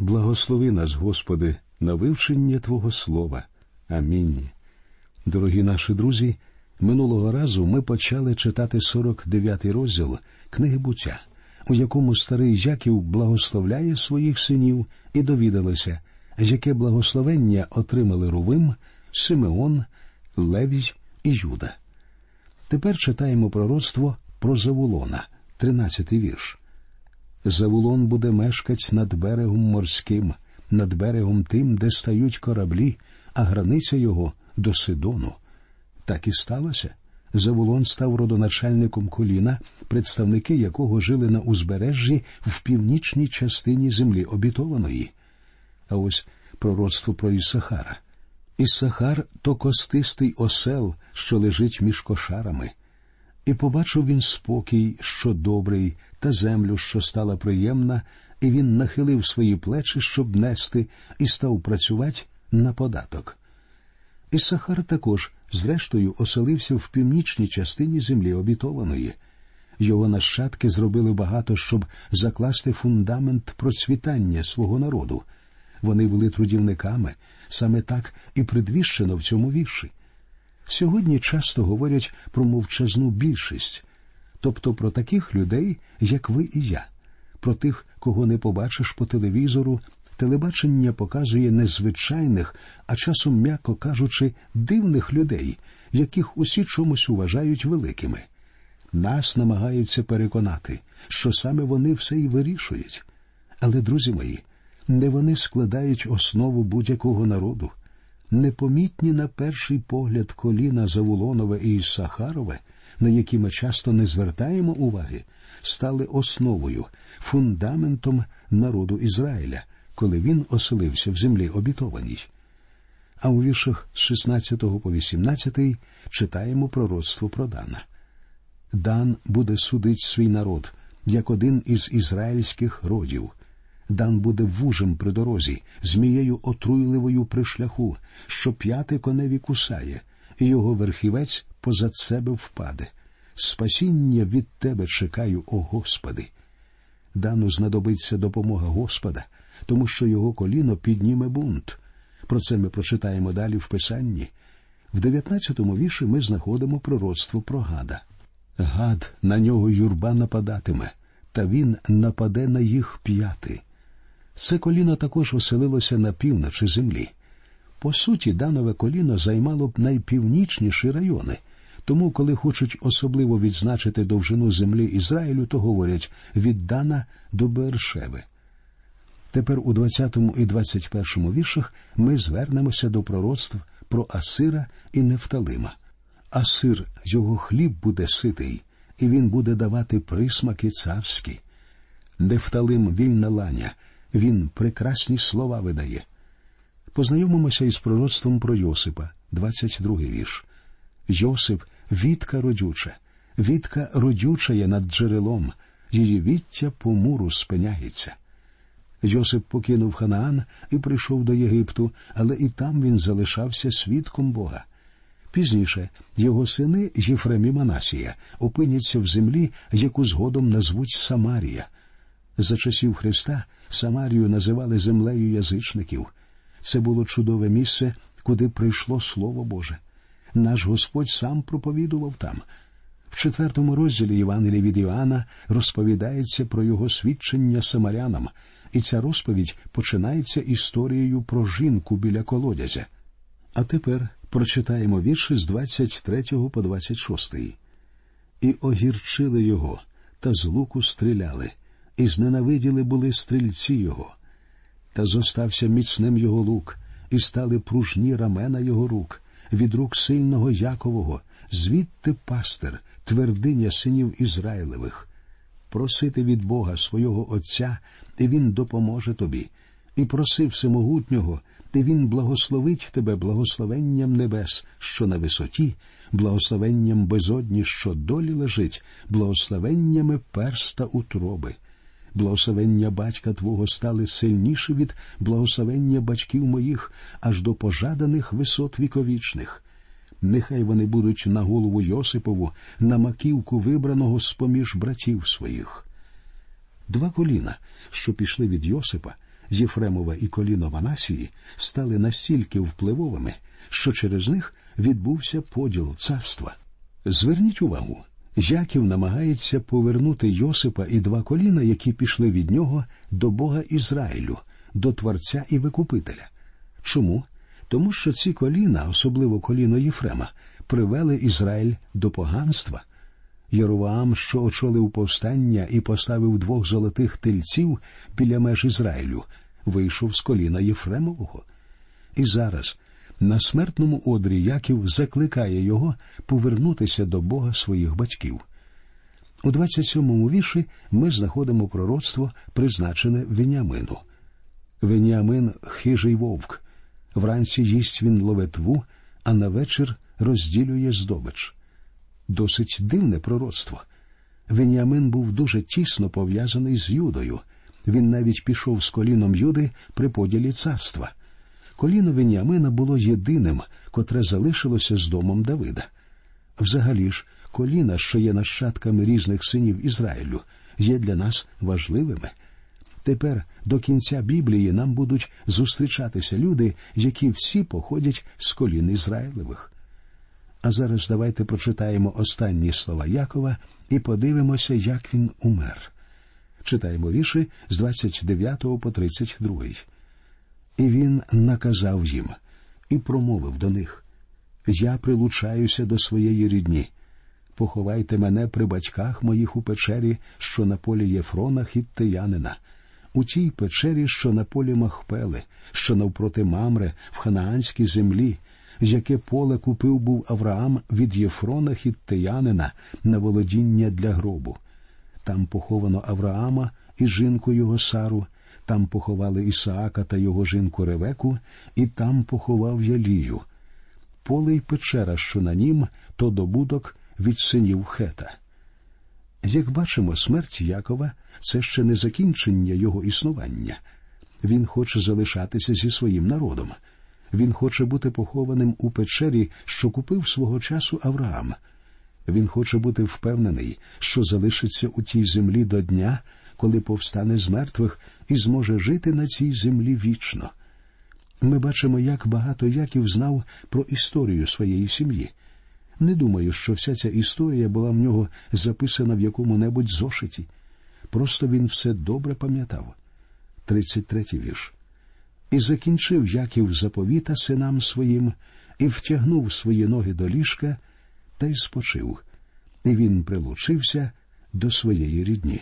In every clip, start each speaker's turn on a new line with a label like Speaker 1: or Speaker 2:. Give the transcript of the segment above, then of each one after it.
Speaker 1: Благослови нас, Господи, на вивчення Твого Слова. Амінь. Дорогі наші друзі, минулого разу ми почали читати 49-й розділ книги буття, у якому старий Яків благословляє своїх синів і довідалися, яке благословення отримали Рувим, Симеон, Левій і Юда. Тепер читаємо пророцтво про Завулона, 13-й вірш. Завулон буде мешкать над берегом морським, над берегом тим, де стають кораблі, а границя його до Сидону. Так і сталося. Завулон став родоначальником коліна, представники якого жили на узбережжі в північній частині землі обітованої. А ось пророцтво про Ісахара. Ісахар то костистий осел, що лежить між кошарами. І побачив він спокій, що добрий, та землю, що стала приємна, і він нахилив свої плечі, щоб нести, і став працювати на податок. Ісахар також, зрештою, оселився в північній частині землі обітованої. Його нащадки зробили багато, щоб закласти фундамент процвітання свого народу. Вони були трудівниками, саме так і предвіщено в цьому вірші. Сьогодні часто говорять про мовчазну більшість, тобто про таких людей, як ви і я, про тих, кого не побачиш по телевізору. Телебачення показує незвичайних, а часом, м'яко кажучи, дивних людей, яких усі чомусь вважають великими. Нас намагаються переконати, що саме вони все і вирішують. Але, друзі мої, не вони складають основу будь-якого народу. Непомітні на перший погляд коліна Завулонове і Сахарове, на які ми часто не звертаємо уваги, стали основою, фундаментом народу Ізраїля, коли він оселився в землі обітованій. А у віршах з 16 по 18 читаємо пророцтво про Дана. Дан буде судить свій народ, як один із ізраїльських родів. Дан буде вужем при дорозі, змією отруйливою при шляху, що п'яти коневі кусає, і його верхівець позад себе впаде. Спасіння від тебе чекаю, о Господи. Дану знадобиться допомога Господа, тому що його коліно підніме бунт. Про це ми прочитаємо далі в Писанні. В 19-му вірші ми знаходимо пророцтво про гада. Гад на нього юрба нападатиме, та він нападе на їх п'яти. Це коліно також оселилося на півночі землі. По суті, данове коліно займало б найпівнічніші райони, тому, коли хочуть особливо відзначити довжину землі Ізраїлю, то говорять від Дана до Бершеви. Тепер у 20 і 21 віршах ми звернемося до пророцтв про Асира і Нефталима. Асир, його хліб буде ситий, і він буде давати присмаки царські. Нефталим вільна ланя, він прекрасні слова видає. Познайомимося із пророцтвом про Йосипа, 22 вірш. Йосип вітка родюча, вітка родюча є над джерелом, її віття по муру спиняється. Йосип покинув Ханаан і прийшов до Єгипту, але і там він залишався свідком Бога. Пізніше його сини Єфрем і Манасія опиняться в землі, яку згодом назвуть Самарія. За часів Христа Самарію називали землею язичників. Це було чудове місце, куди прийшло Слово Боже. Наш Господь сам проповідував там. В четвертому розділі Євангелія від Іоанна розповідається про його свідчення самарянам, і ця розповідь починається історією про жінку біля колодязя. А тепер прочитаємо вірші з 23 по 26. І огірчили його, та з луку стріляли, і зненавиділи були стрільці його. Та зостався міцним його лук, і стали пружні рамена його рук, від рук сильного Якового, звідти пастир, твердиня синів Ізраїлевих. Просити від Бога свого Отця, і Він допоможе тобі, і проси всемогутнього, і Він благословить тебе благословенням небес, що на висоті, благословенням безодні, що долі лежить, благословеннями перста утроби. Благословення батька Твого стали сильніші від благословення батьків моїх аж до пожаданих висот віковічних. Нехай вони будуть на голову Йосипову, на маківку вибраного з поміж братів своїх. Два коліна, що пішли від Йосипа, Єфремова і коліно Манасії стали настільки впливовими, що через них відбувся поділ царства. Зверніть увагу, Яків намагається повернути Йосипа і два коліна, які пішли від нього до Бога Ізраїлю, до Творця і Викупителя. Чому? Тому що ці коліна, особливо коліно Єфрема, привели Ізраїль до поганства. Єроваам, що очолив повстання і поставив двох золотих тельців біля меж Ізраїлю, вийшов з коліна Єфремового. І зараз на смертному одрі Яків закликає його повернутися до Бога своїх батьків. У 27-му вірші ми знаходимо пророцтво, призначене Веніамину. Веніамин хижий вовк. Вранці їсть він ловетву, а на вечір розділює здобич. Досить дивне пророцтво. Веніамин був дуже тісно пов'язаний з Юдою. Він навіть пішов з коліном Юди при поділі царства. Коліно Веніамина було єдиним, котре залишилося з домом Давида. Взагалі ж, коліна, що є нащадками різних синів Ізраїлю, є для нас важливими. Тепер до кінця Біблії нам будуть зустрічатися люди, які всі походять з колін Ізраїлевих. А зараз давайте прочитаємо останні слова Якова і подивимося, як він умер. Читаємо вірші з 29 по 32. І він наказав їм і промовив до них Я прилучаюся до своєї рідні. Поховайте мене при батьках моїх у печері, що на полі Єфрона хіттеянина, у тій печері, що на полі Махпели, що навпроти Мамре, в ханаанській землі, яке поле купив був Авраам від Єфрона хіттеянина на володіння для гробу. Там поховано Авраама і жінку його Сару, там поховали Ісаака та його жінку Ревеку, і там поховав Ялію. Поле й печера, що на нім, то добудок від синів хета. Як бачимо, смерть Якова це ще не закінчення його існування. Він хоче залишатися зі своїм народом. Він хоче бути похованим у печері, що купив свого часу Авраам. Він хоче бути впевнений, що залишиться у тій землі до дня, коли повстане з мертвих і зможе жити на цій землі вічно. Ми бачимо, як багато Яків знав про історію своєї сім'ї. Не думаю, що вся ця історія була в нього записана в якому-небудь зошиті. Просто він все добре пам'ятав. 33 вірш. І закінчив Яків заповіта синам своїм, і втягнув свої ноги до ліжка та й спочив. І він прилучився до своєї рідні.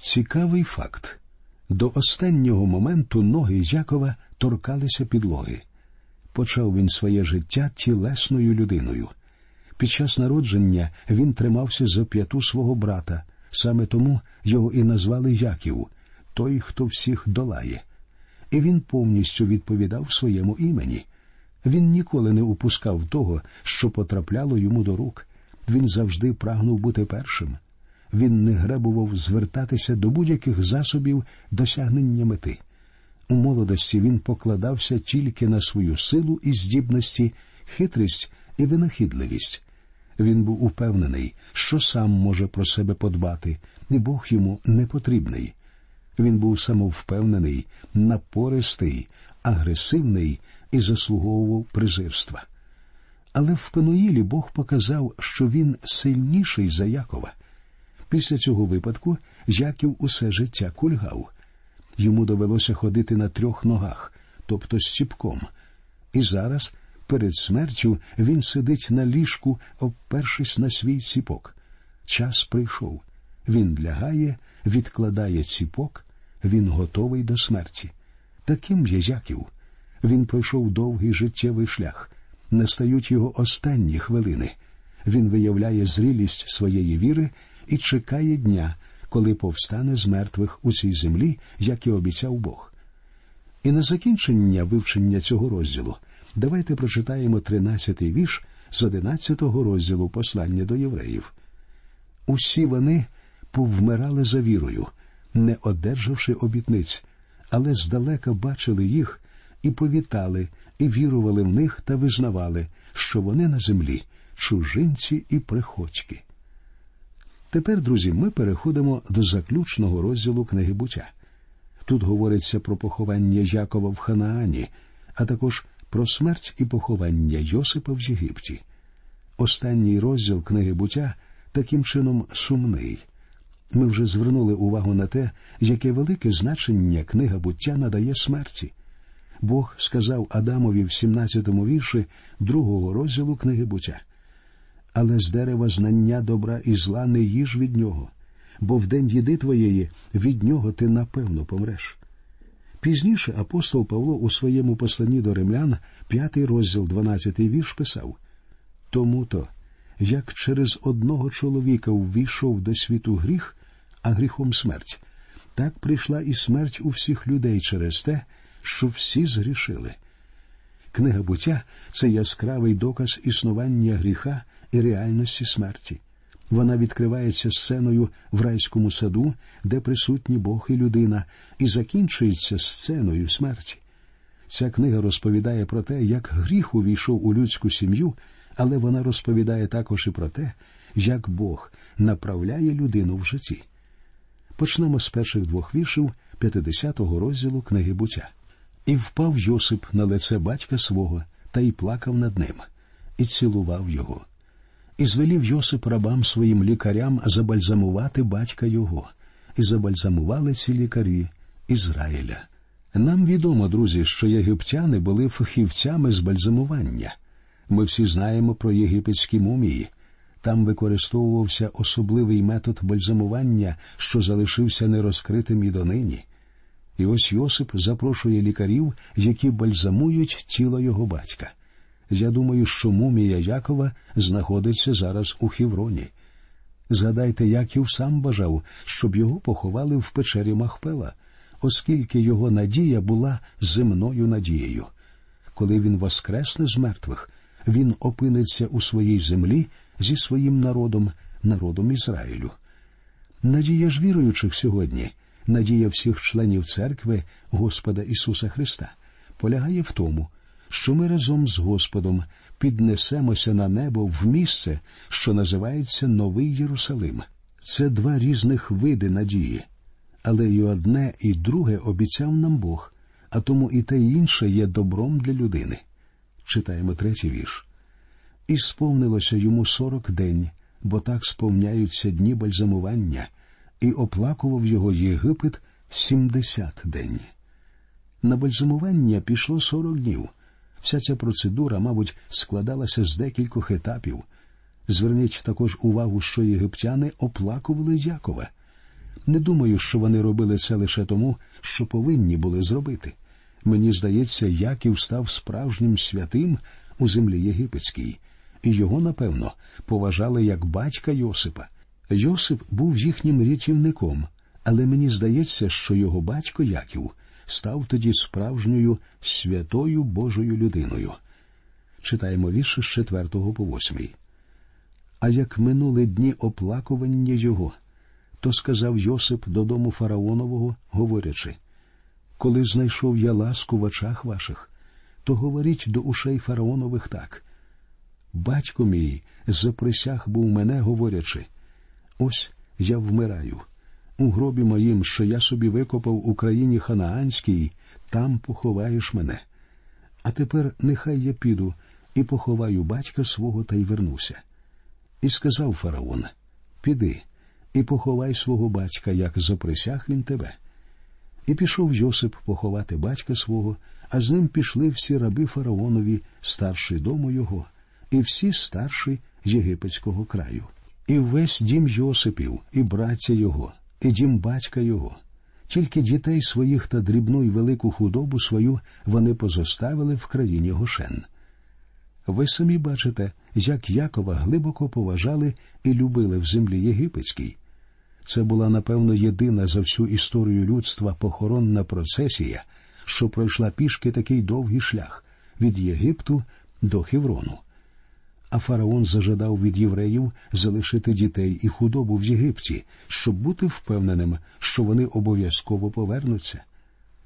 Speaker 1: Цікавий факт. До останнього моменту ноги Якова торкалися підлоги. Почав він своє життя тілесною людиною. Під час народження він тримався за п'яту свого брата, саме тому його і назвали Яків, той, хто всіх долає. І він повністю відповідав своєму імені. Він ніколи не упускав того, що потрапляло йому до рук. Він завжди прагнув бути першим. Він не гребував звертатися до будь-яких засобів досягнення мети. У молодості він покладався тільки на свою силу і здібності, хитрість і винахідливість. Він був упевнений, що сам може про себе подбати, і Бог йому не потрібний. Він був самовпевнений, напористий, агресивний і заслуговував презирства. Але в Пенуїлі Бог показав, що він сильніший за Якова. Після цього випадку Яків усе життя кульгав. Йому довелося ходити на трьох ногах, тобто з ціпком. І зараз, перед смертю, він сидить на ліжку, обпершись на свій ціпок. Час прийшов. Він лягає, відкладає ціпок, він готовий до смерті. Таким є Яків. Він пройшов довгий життєвий шлях. Настають його останні хвилини. Він виявляє зрілість своєї віри і чекає дня, коли повстане з мертвих у цій землі, як і обіцяв Бог. І на закінчення вивчення цього розділу давайте прочитаємо тринадцятий вірш з одинадцятого розділу послання до євреїв. Усі вони повмирали за вірою, не одержавши обітниць, але здалека бачили їх і повітали, і вірували в них та визнавали, що вони на землі чужинці і приходьки. Тепер, друзі, ми переходимо до заключного розділу книги буття. Тут говориться про поховання Якова в Ханаані, а також про смерть і поховання Йосипа в Єгипті. Останній розділ книги буття таким чином сумний. Ми вже звернули увагу на те, яке велике значення книга буття надає смерті. Бог сказав Адамові в 17-му вірші другого розділу книги буття. Але з дерева знання добра і зла не їж від нього, бо в день їди твоєї від нього ти напевно помреш. Пізніше апостол Павло у своєму посланні до римлян, п'ятий розділ, дванадцятий вірш, писав Тому то, як через одного чоловіка ввійшов до світу гріх, а гріхом смерть, так прийшла і смерть у всіх людей через те, що всі згрішили. Книга буття це яскравий доказ існування гріха і реальності смерті. Вона відкривається сценою в райському саду, де присутні Бог і людина, і закінчується сценою смерті. Ця книга розповідає про те, як гріх увійшов у людську сім'ю, але вона розповідає також і про те, як Бог направляє людину в житті. Почнемо з перших двох віршів 50-го розділу книги буття. І впав Йосип на лице батька свого та й плакав над ним, і цілував його. І звелів Йосип рабам своїм лікарям забальзамувати батька його, і забальзамували ці лікарі Ізраїля. Нам відомо, друзі, що єгиптяни були фахівцями з бальзамування. Ми всі знаємо про єгипетські мумії. Там використовувався особливий метод бальзамування, що залишився нерозкритим і донині. І ось Йосип запрошує лікарів, які бальзамують тіло його батька. Я думаю, що мумія Якова знаходиться зараз у Хівроні. Згадайте, Яків сам бажав, щоб його поховали в печері Махпела, оскільки його надія була земною надією. Коли він воскресне з мертвих, він опиниться у своїй землі зі своїм народом, народом Ізраїлю. Надія ж віруючих сьогодні, надія всіх членів церкви Господа Ісуса Христа, полягає в тому, що ми разом з Господом піднесемося на небо в місце, що називається Новий Єрусалим. Це два різних види надії, але і одне, і друге обіцяв нам Бог, а тому і те інше є добром для людини. Читаємо третій вірш. І сповнилося йому сорок день, бо так сповняються дні бальзамування, і оплакував його Єгипет сімдесят день. На бальзамування пішло сорок днів. Вся ця процедура, мабуть, складалася з декількох етапів. Зверніть також увагу, що єгиптяни оплакували Якова. Не думаю, що вони робили це лише тому, що повинні були зробити. Мені здається, Яків став справжнім святим у землі єгипетській, і його, напевно, поважали як батька Йосипа. Йосип був їхнім рятівником, але мені здається, що його батько Яків став тоді справжньою святою Божою людиною. Читаємо вірші з 4 по 8. А як минули дні оплакування його, то сказав Йосип додому фараонового, говорячи Коли знайшов я ласку в очах ваших, то говоріть до ушей фараонових так. Батько мій заприсяг був мене, говорячи, ось я вмираю у гробі моїм, що я собі викопав у країні Ханаанській, там поховаєш мене. А тепер нехай я піду і поховаю батька свого та й вернуся. І сказав фараон Піди і поховай свого батька, як заприсяг він тебе. І пішов Йосип поховати батька свого, а з ним пішли всі раби фараонові, старший дому його, і всі старші єгипетського краю. І весь дім Йосипів, і браття його, і дім батька його. Тільки дітей своїх та дрібну й велику худобу свою вони позоставили в країні Гошен. Ви самі бачите, як Якова глибоко поважали і любили в землі єгипетській. Це була, напевно, єдина за всю історію людства похоронна процесія, що пройшла пішки такий довгий шлях від Єгипту до Хеврону а фараон зажадав від євреїв залишити дітей і худобу в Єгипті, щоб бути впевненим, що вони обов'язково повернуться.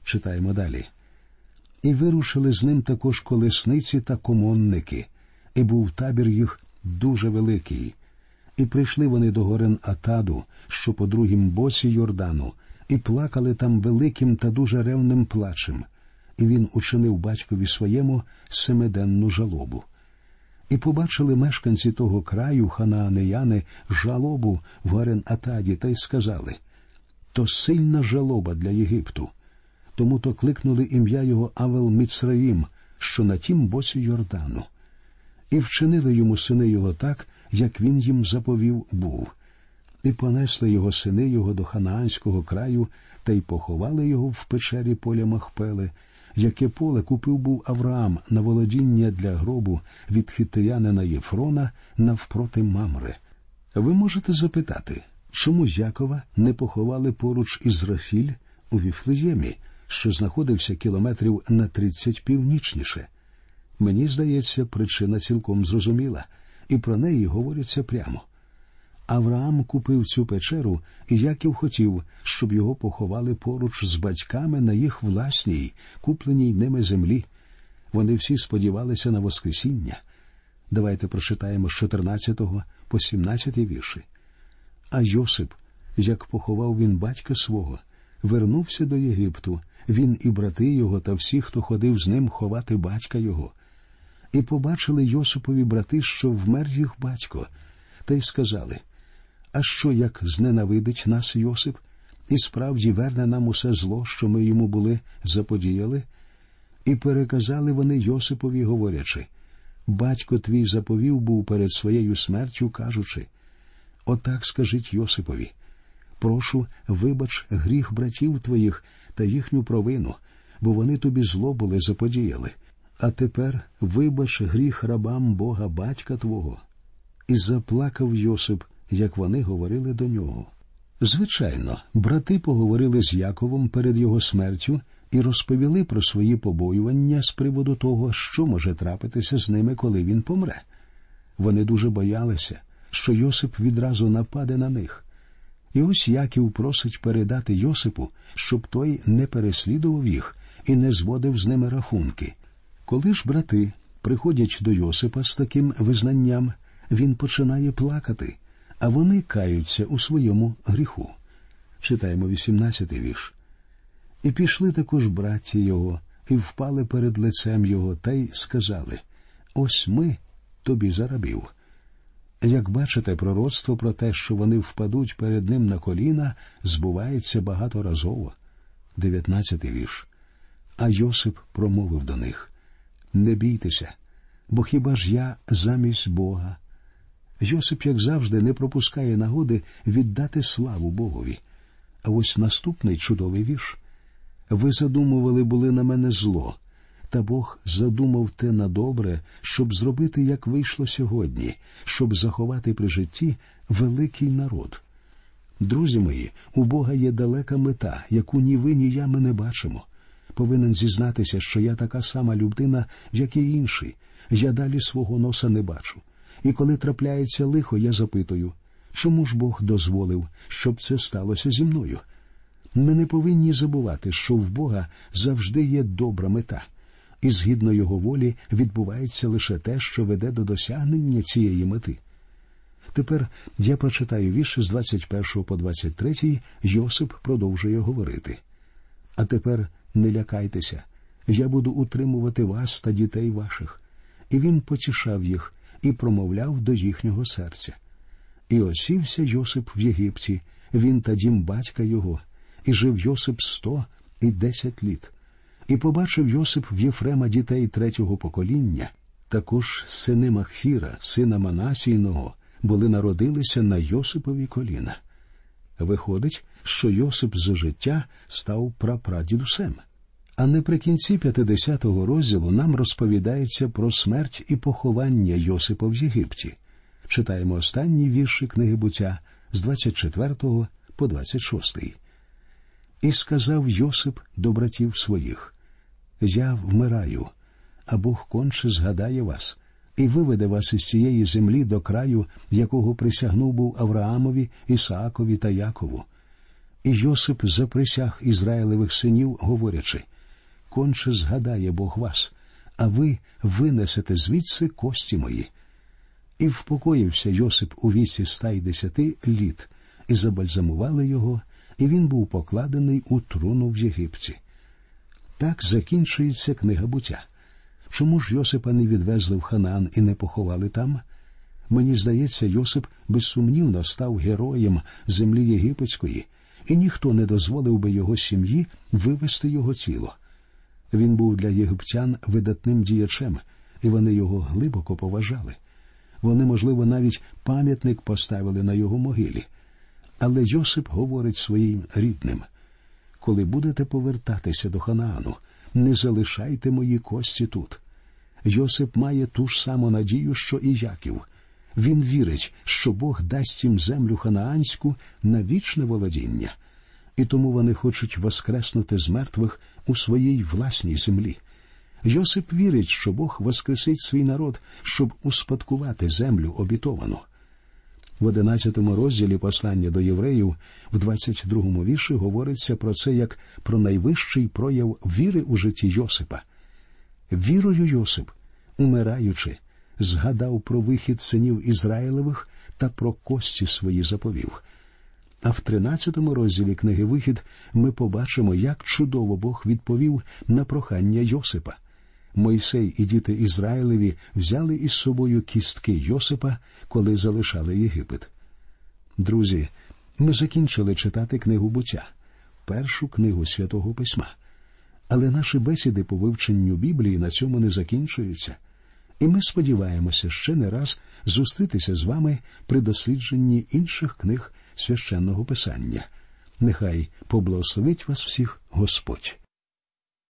Speaker 1: Читаємо далі. І вирушили з ним також колесниці та комонники, і був табір їх дуже великий. І прийшли вони до горен Атаду, що по другім боці Йордану, і плакали там великим та дуже ревним плачем, і він учинив батькові своєму семиденну жалобу. І побачили мешканці того краю, ханаанеяни, жалобу в Гарен Атаді, та й сказали то сильна жалоба для Єгипту. Тому то кликнули ім'я його Авел Міцраїм, що на тім боці Йордану, і вчинили йому сини його так, як він їм заповів був, і понесли його сини його до ханаанського краю та й поховали його в печері поля Махпели, яке поле купив був Авраам на володіння для гробу від хітиянина Єфрона навпроти Мамри. Ви можете запитати, чому Якова не поховали поруч із Рафіль у Віфлеємі, що знаходився кілометрів на тридцять північніше? Мені здається, причина цілком зрозуміла, і про неї говориться прямо. Авраам купив цю печеру, і Яків хотів, щоб його поховали поруч з батьками на їх власній, купленій ними землі. Вони всі сподівалися на Воскресіння. Давайте прочитаємо з 14 по 17 вірші. А Йосип, як поховав він батька свого, вернувся до Єгипту, він і брати його та всі, хто ходив з ним ховати батька його. І побачили Йосипові брати, що вмер їх батько, та й сказали А що як зненавидить нас Йосип, і справді верне нам усе зло, що ми йому були заподіяли? І переказали вони Йосипові, говорячи Батько твій заповів був перед своєю смертю, кажучи Отак скажіть Йосипові прошу, вибач гріх братів твоїх та їхню провину, бо вони тобі зло були заподіяли. А тепер вибач гріх рабам Бога батька Твого. І заплакав Йосип, як вони говорили до нього. Звичайно, брати поговорили з Яковом перед його смертю і розповіли про свої побоювання з приводу того, що може трапитися з ними, коли він помре. Вони дуже боялися, що Йосип відразу нападе на них. І ось Яків просить передати Йосипу, щоб той не переслідував їх і не зводив з ними рахунки. Коли ж брати приходять до Йосипа з таким визнанням, він починає плакати, а вони каються у своєму гріху. Читаємо 18-й вірш. І пішли також браті його, і впали перед лицем його, та й сказали Ось ми тобі зарабів. Як бачите, пророцтво про те, що вони впадуть перед ним на коліна, збувається багаторазово. Дев'ятнадцятий вірш. А Йосип промовив до них Не бійтеся, бо хіба ж я замість Бога? Йосип, як завжди, не пропускає нагоди віддати славу Богові. А ось наступний чудовий вірш. Ви задумували були на мене зло, та Бог задумав те на добре, щоб зробити, як вийшло сьогодні, щоб заховати при житті великий народ. Друзі мої, у Бога є далека мета, яку ні ви, ні я ми не бачимо. Повинен зізнатися, що я така сама людина, як і інші. Я далі свого носа не бачу. І коли трапляється лихо, я запитую, чому ж Бог дозволив, щоб це сталося зі мною? Ми не повинні забувати, що в Бога завжди є добра мета і згідно його волі відбувається лише те, що веде до досягнення цієї мети. Тепер я прочитаю вірші з 21 по 23, Йосип продовжує говорити. А тепер не лякайтеся, я буду утримувати вас та дітей ваших. І він потішав їх і промовляв до їхнього серця. І осівся Йосип в Єгипті, він та дім батька його, і жив Йосип сто і десять літ. І побачив Йосип в Єфрема дітей третього покоління, також сини Махфіра, сина Манасійного, були народилися на Йосипові коліна. Виходить, що Йосип за життя став прапрадідусем. А наприкінці 50-го розділу нам розповідається про смерть і поховання Йосипа в Єгипті. Читаємо останні вірші книги буття з 24 по 26. І сказав Йосип до братів своїх Я вмираю, а Бог конче згадає вас і виведе вас із цієї землі до краю, якого присягнув був Авраамові, Ісаакові та Якову. І Йосип заприсяг Ізраїлевих синів, говорячи конче згадає Бог вас, а ви винесете звідси кості мої. І впокоївся Йосип у віці ста й десяти літ, і забальзамували його і він був покладений у труну в Єгипті. Так закінчується книга буття. Чому ж Йосипа не відвезли в Ханаан і не поховали там? Мені здається, Йосип безсумнівно став героєм землі єгипетської, і ніхто не дозволив би його сім'ї вивести його тіло. Він був для єгиптян видатним діячем, і вони його глибоко поважали. Вони, можливо, навіть пам'ятник поставили на його могилі. Але Йосип говорить своїм рідним коли будете повертатися до Ханаану, не залишайте мої кості тут. Йосип має ту ж саму надію, що і Яків. Він вірить, що Бог дасть їм землю ханаанську на вічне володіння, і тому вони хочуть воскреснути з мертвих у своїй власній землі. Йосип вірить, що Бог воскресить свій народ, щоб успадкувати землю обітовану. В одинадцятому розділі послання до євреїв в 22-му вірші говориться про це як про найвищий прояв віри у житті Йосипа. Вірою Йосип, умираючи, згадав про вихід синів Ізраїлевих та про кості свої заповів. А в 13-му розділі книги Вихід ми побачимо, як чудово Бог відповів на прохання Йосипа. Мойсей і діти Ізраїлеві взяли із собою кістки Йосипа, коли залишали Єгипет. Друзі, ми закінчили читати книгу буття, першу книгу святого письма. Але наші бесіди по вивченню Біблії на цьому не закінчуються, і ми сподіваємося ще не раз зустрітися з вами при дослідженні інших книг священного писання. Нехай поблагословить вас всіх Господь.